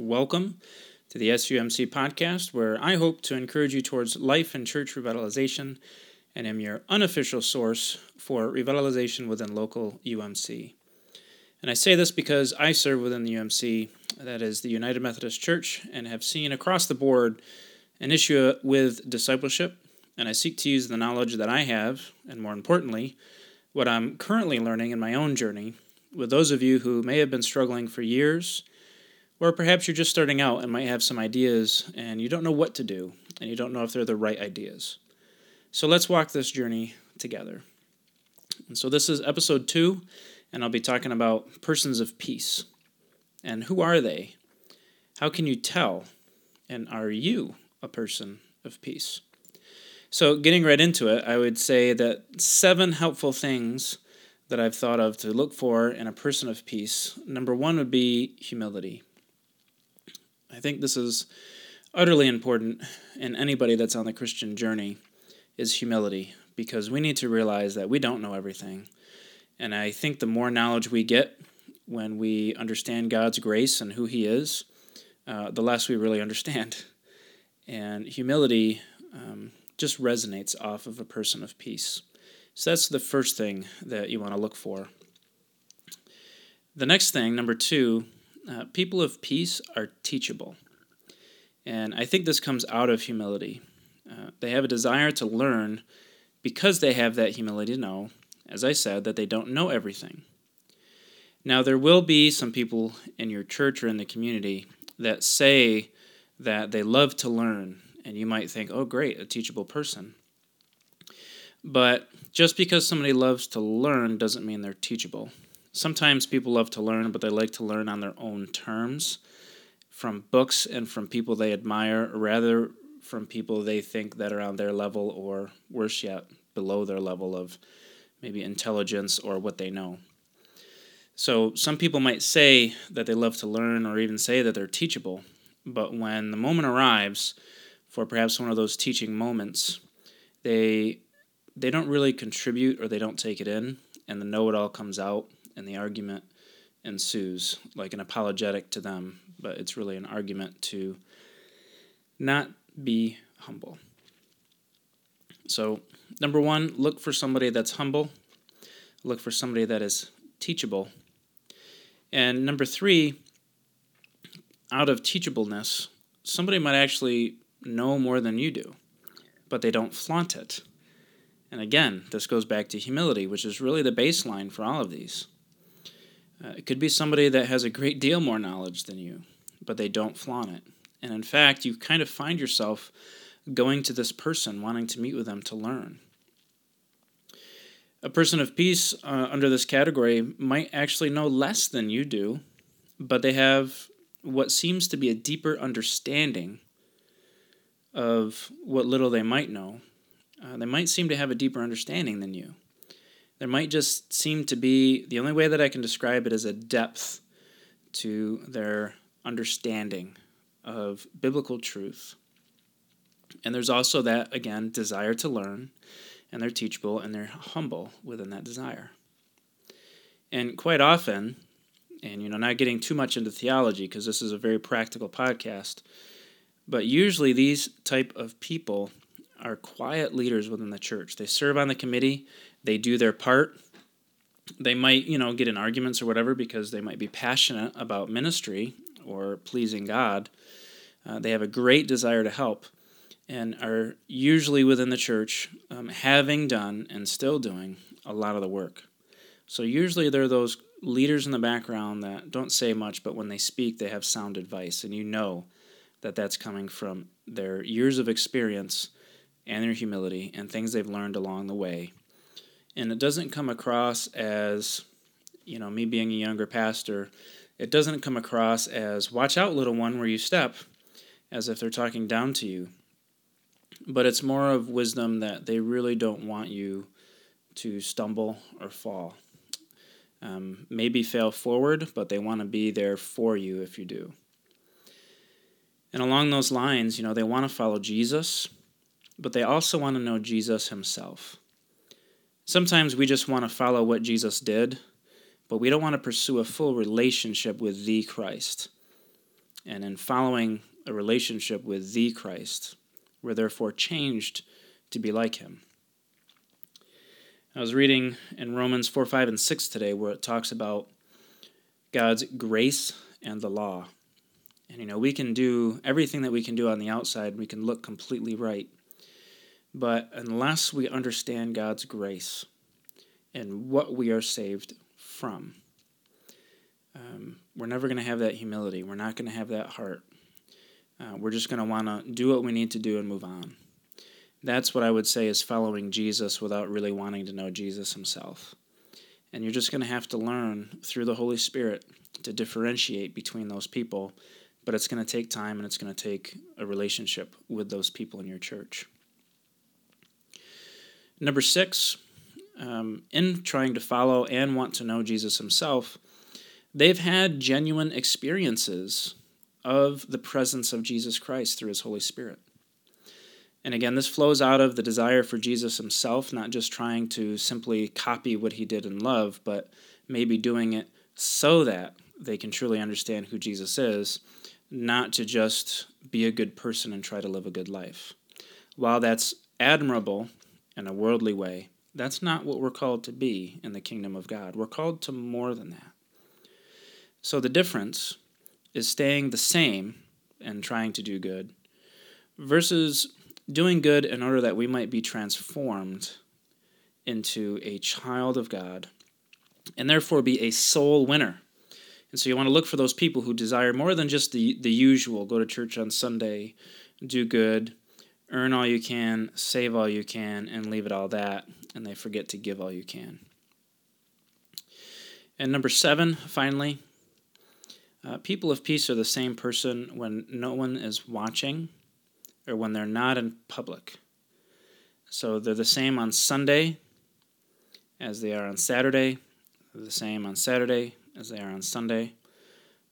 Welcome to the SUMC podcast, where I hope to encourage you towards life and church revitalization and am your unofficial source for revitalization within local UMC. And I say this because I serve within the UMC, that is the United Methodist Church, and have seen across the board an issue with discipleship. And I seek to use the knowledge that I have, and more importantly, what I'm currently learning in my own journey, with those of you who may have been struggling for years or perhaps you're just starting out and might have some ideas and you don't know what to do and you don't know if they're the right ideas. So let's walk this journey together. And so this is episode two, and I'll be talking about persons of peace. And who are they? How can you tell? And are you a person of peace? So, getting right into it, I would say that seven helpful things that I've thought of to look for in a person of peace. Number one would be humility. I think this is utterly important in anybody that's on the Christian journey is humility because we need to realize that we don't know everything. And I think the more knowledge we get when we understand God's grace and who He is, uh, the less we really understand. And humility um, just resonates off of a person of peace. So that's the first thing that you want to look for. The next thing, number two, uh, people of peace are teachable. And I think this comes out of humility. Uh, they have a desire to learn because they have that humility to know, as I said, that they don't know everything. Now, there will be some people in your church or in the community that say that they love to learn, and you might think, oh, great, a teachable person. But just because somebody loves to learn doesn't mean they're teachable. Sometimes people love to learn, but they like to learn on their own terms from books and from people they admire, rather from people they think that are on their level or worse yet, below their level of maybe intelligence or what they know. So some people might say that they love to learn or even say that they're teachable, but when the moment arrives for perhaps one of those teaching moments, they they don't really contribute or they don't take it in and the know-it-all comes out and the argument ensues, like an apologetic to them, but it's really an argument to not be humble. So, number one, look for somebody that's humble, look for somebody that is teachable. And number three, out of teachableness, somebody might actually know more than you do, but they don't flaunt it. And again, this goes back to humility, which is really the baseline for all of these. Uh, it could be somebody that has a great deal more knowledge than you, but they don't flaunt it. And in fact, you kind of find yourself going to this person, wanting to meet with them to learn. A person of peace uh, under this category might actually know less than you do, but they have what seems to be a deeper understanding of what little they might know. Uh, they might seem to have a deeper understanding than you there might just seem to be the only way that I can describe it is a depth to their understanding of biblical truth. And there's also that, again, desire to learn, and they're teachable and they're humble within that desire. And quite often, and you know, not getting too much into theology because this is a very practical podcast, but usually these type of people are quiet leaders within the church. They serve on the committee, they do their part. They might, you know, get in arguments or whatever because they might be passionate about ministry or pleasing God. Uh, they have a great desire to help and are usually within the church um, having done and still doing a lot of the work. So usually there are those leaders in the background that don't say much, but when they speak, they have sound advice, and you know that that's coming from their years of experience and their humility and things they've learned along the way and it doesn't come across as you know me being a younger pastor it doesn't come across as watch out little one where you step as if they're talking down to you. But it's more of wisdom that they really don't want you to stumble or fall. Um, maybe fail forward but they want to be there for you if you do. And along those lines you know they want to follow jesus but they also want to know jesus himself Sometimes we just want to follow what Jesus did, but we don't want to pursue a full relationship with the Christ. And in following a relationship with the Christ, we're therefore changed to be like him. I was reading in Romans 4, 5, and 6 today where it talks about God's grace and the law. And you know, we can do everything that we can do on the outside, we can look completely right. But unless we understand God's grace and what we are saved from, um, we're never going to have that humility. We're not going to have that heart. Uh, we're just going to want to do what we need to do and move on. That's what I would say is following Jesus without really wanting to know Jesus himself. And you're just going to have to learn through the Holy Spirit to differentiate between those people, but it's going to take time and it's going to take a relationship with those people in your church. Number six, um, in trying to follow and want to know Jesus himself, they've had genuine experiences of the presence of Jesus Christ through his Holy Spirit. And again, this flows out of the desire for Jesus himself, not just trying to simply copy what he did in love, but maybe doing it so that they can truly understand who Jesus is, not to just be a good person and try to live a good life. While that's admirable in a worldly way, that's not what we're called to be in the kingdom of God. We're called to more than that. So the difference is staying the same and trying to do good versus doing good in order that we might be transformed into a child of God and therefore be a soul winner. And so you want to look for those people who desire more than just the, the usual go to church on Sunday, do good, earn all you can, save all you can, and leave it all that, and they forget to give all you can. And number seven, finally, uh, people of peace are the same person when no one is watching or when they're not in public. So they're the same on Sunday as they are on Saturday. They're the same on Saturday as they are on Sunday.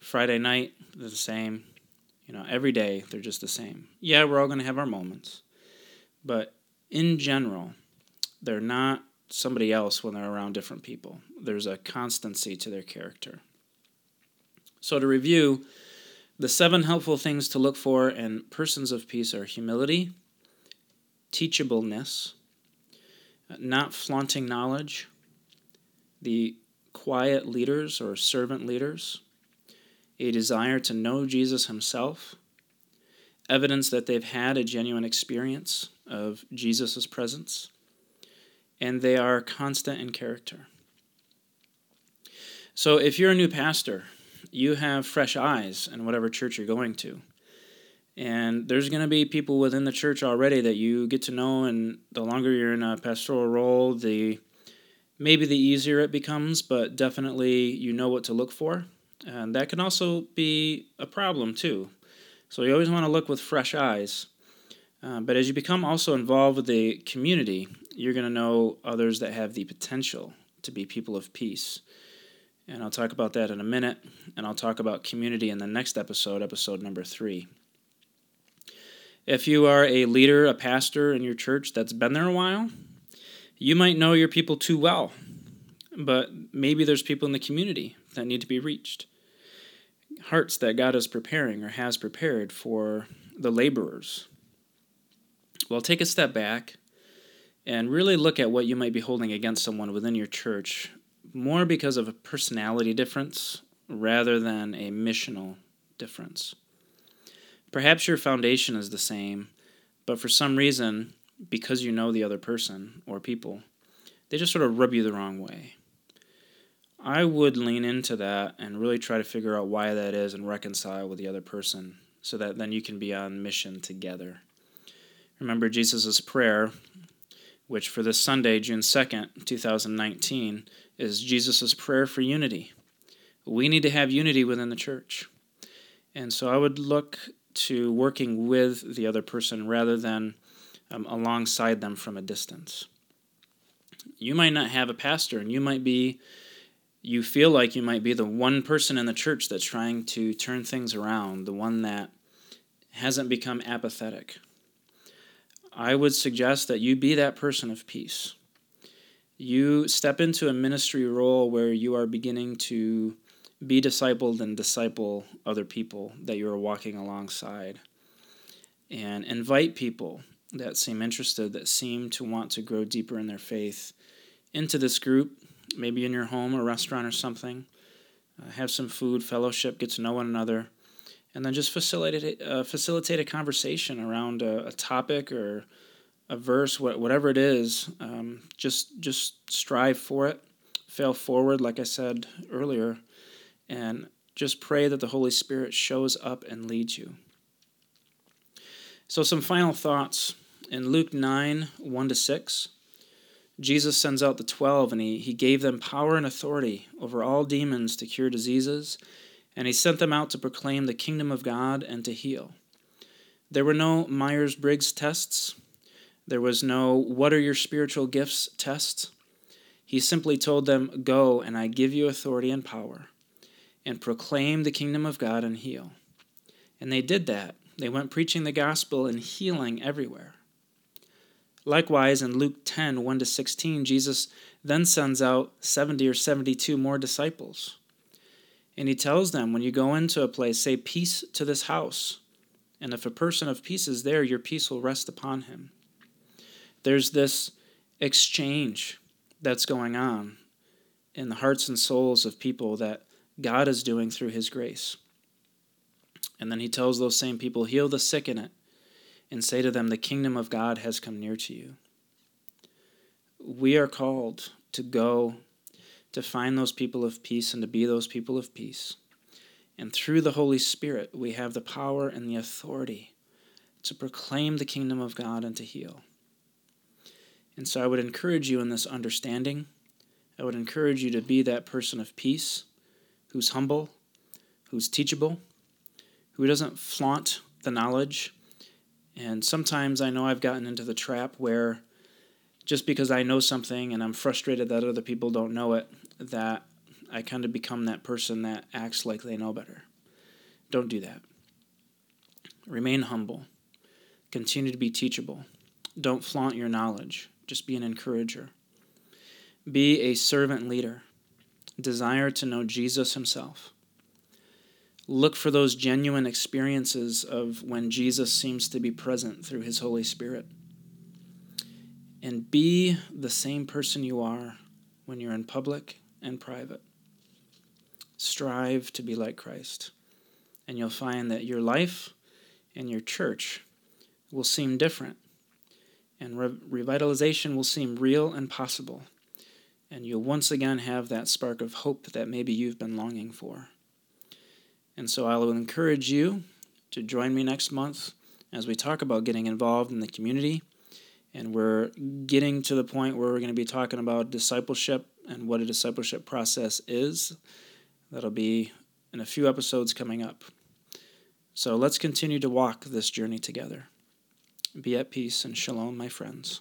Friday night, they're the same. You know, every day they're just the same. Yeah, we're all going to have our moments. But in general, they're not somebody else when they're around different people. There's a constancy to their character. So, to review, the seven helpful things to look for in persons of peace are humility, teachableness, not flaunting knowledge, the quiet leaders or servant leaders, a desire to know Jesus himself, evidence that they've had a genuine experience of Jesus' presence, and they are constant in character. So if you're a new pastor, you have fresh eyes in whatever church you're going to. And there's going to be people within the church already that you get to know, and the longer you're in a pastoral role, the maybe the easier it becomes, but definitely you know what to look for. And that can also be a problem too. So you always want to look with fresh eyes. Uh, but as you become also involved with the community, you're going to know others that have the potential to be people of peace. And I'll talk about that in a minute. And I'll talk about community in the next episode, episode number three. If you are a leader, a pastor in your church that's been there a while, you might know your people too well. But maybe there's people in the community that need to be reached. Hearts that God is preparing or has prepared for the laborers. Well, take a step back and really look at what you might be holding against someone within your church more because of a personality difference rather than a missional difference. Perhaps your foundation is the same, but for some reason, because you know the other person or people, they just sort of rub you the wrong way. I would lean into that and really try to figure out why that is and reconcile with the other person so that then you can be on mission together. Remember Jesus' prayer, which for this Sunday, June 2nd, 2019, is Jesus' prayer for unity. We need to have unity within the church. And so I would look to working with the other person rather than um, alongside them from a distance. You might not have a pastor, and you might be, you feel like you might be the one person in the church that's trying to turn things around, the one that hasn't become apathetic. I would suggest that you be that person of peace you step into a ministry role where you are beginning to be discipled and disciple other people that you are walking alongside. And invite people that seem interested, that seem to want to grow deeper in their faith into this group, maybe in your home or restaurant or something. Uh, have some food, fellowship, get to know one another, and then just facilitate uh, facilitate a conversation around a, a, topic or a verse, whatever it is. Um, just just strive for it, fail forward, like I said earlier, and just pray that the Holy Spirit shows up and leads you. So, some final thoughts in Luke 9 1 to 6. Jesus sends out the twelve, and he, he gave them power and authority over all demons to cure diseases, and he sent them out to proclaim the kingdom of God and to heal. There were no Myers Briggs tests, there was no what are your spiritual gifts tests. He simply told them, Go, and I give you authority and power, and proclaim the kingdom of God and heal. And they did that. They went preaching the gospel and healing everywhere. Likewise, in Luke 10 1 to 16, Jesus then sends out 70 or 72 more disciples. And he tells them, when you go into a place, say, Peace to this house. And if a person of peace is there, your peace will rest upon him. There's this exchange that's going on in the hearts and souls of people that God is doing through his grace. And then he tells those same people, Heal the sick in it and say to them, The kingdom of God has come near to you. We are called to go to find those people of peace and to be those people of peace. And through the Holy Spirit, we have the power and the authority to proclaim the kingdom of God and to heal. And so I would encourage you in this understanding. I would encourage you to be that person of peace who's humble, who's teachable, who doesn't flaunt the knowledge and sometimes I know I've gotten into the trap where just because I know something and I'm frustrated that other people don't know it, that I kind of become that person that acts like they know better. Don't do that. Remain humble. Continue to be teachable. Don't flaunt your knowledge. Just be an encourager. Be a servant leader. Desire to know Jesus himself. Look for those genuine experiences of when Jesus seems to be present through his Holy Spirit. And be the same person you are when you're in public and private. Strive to be like Christ. And you'll find that your life and your church will seem different. And re- revitalization will seem real and possible. And you'll once again have that spark of hope that maybe you've been longing for. And so I will encourage you to join me next month as we talk about getting involved in the community. And we're getting to the point where we're going to be talking about discipleship and what a discipleship process is. That'll be in a few episodes coming up. So let's continue to walk this journey together. Be at peace and shalom, my friends.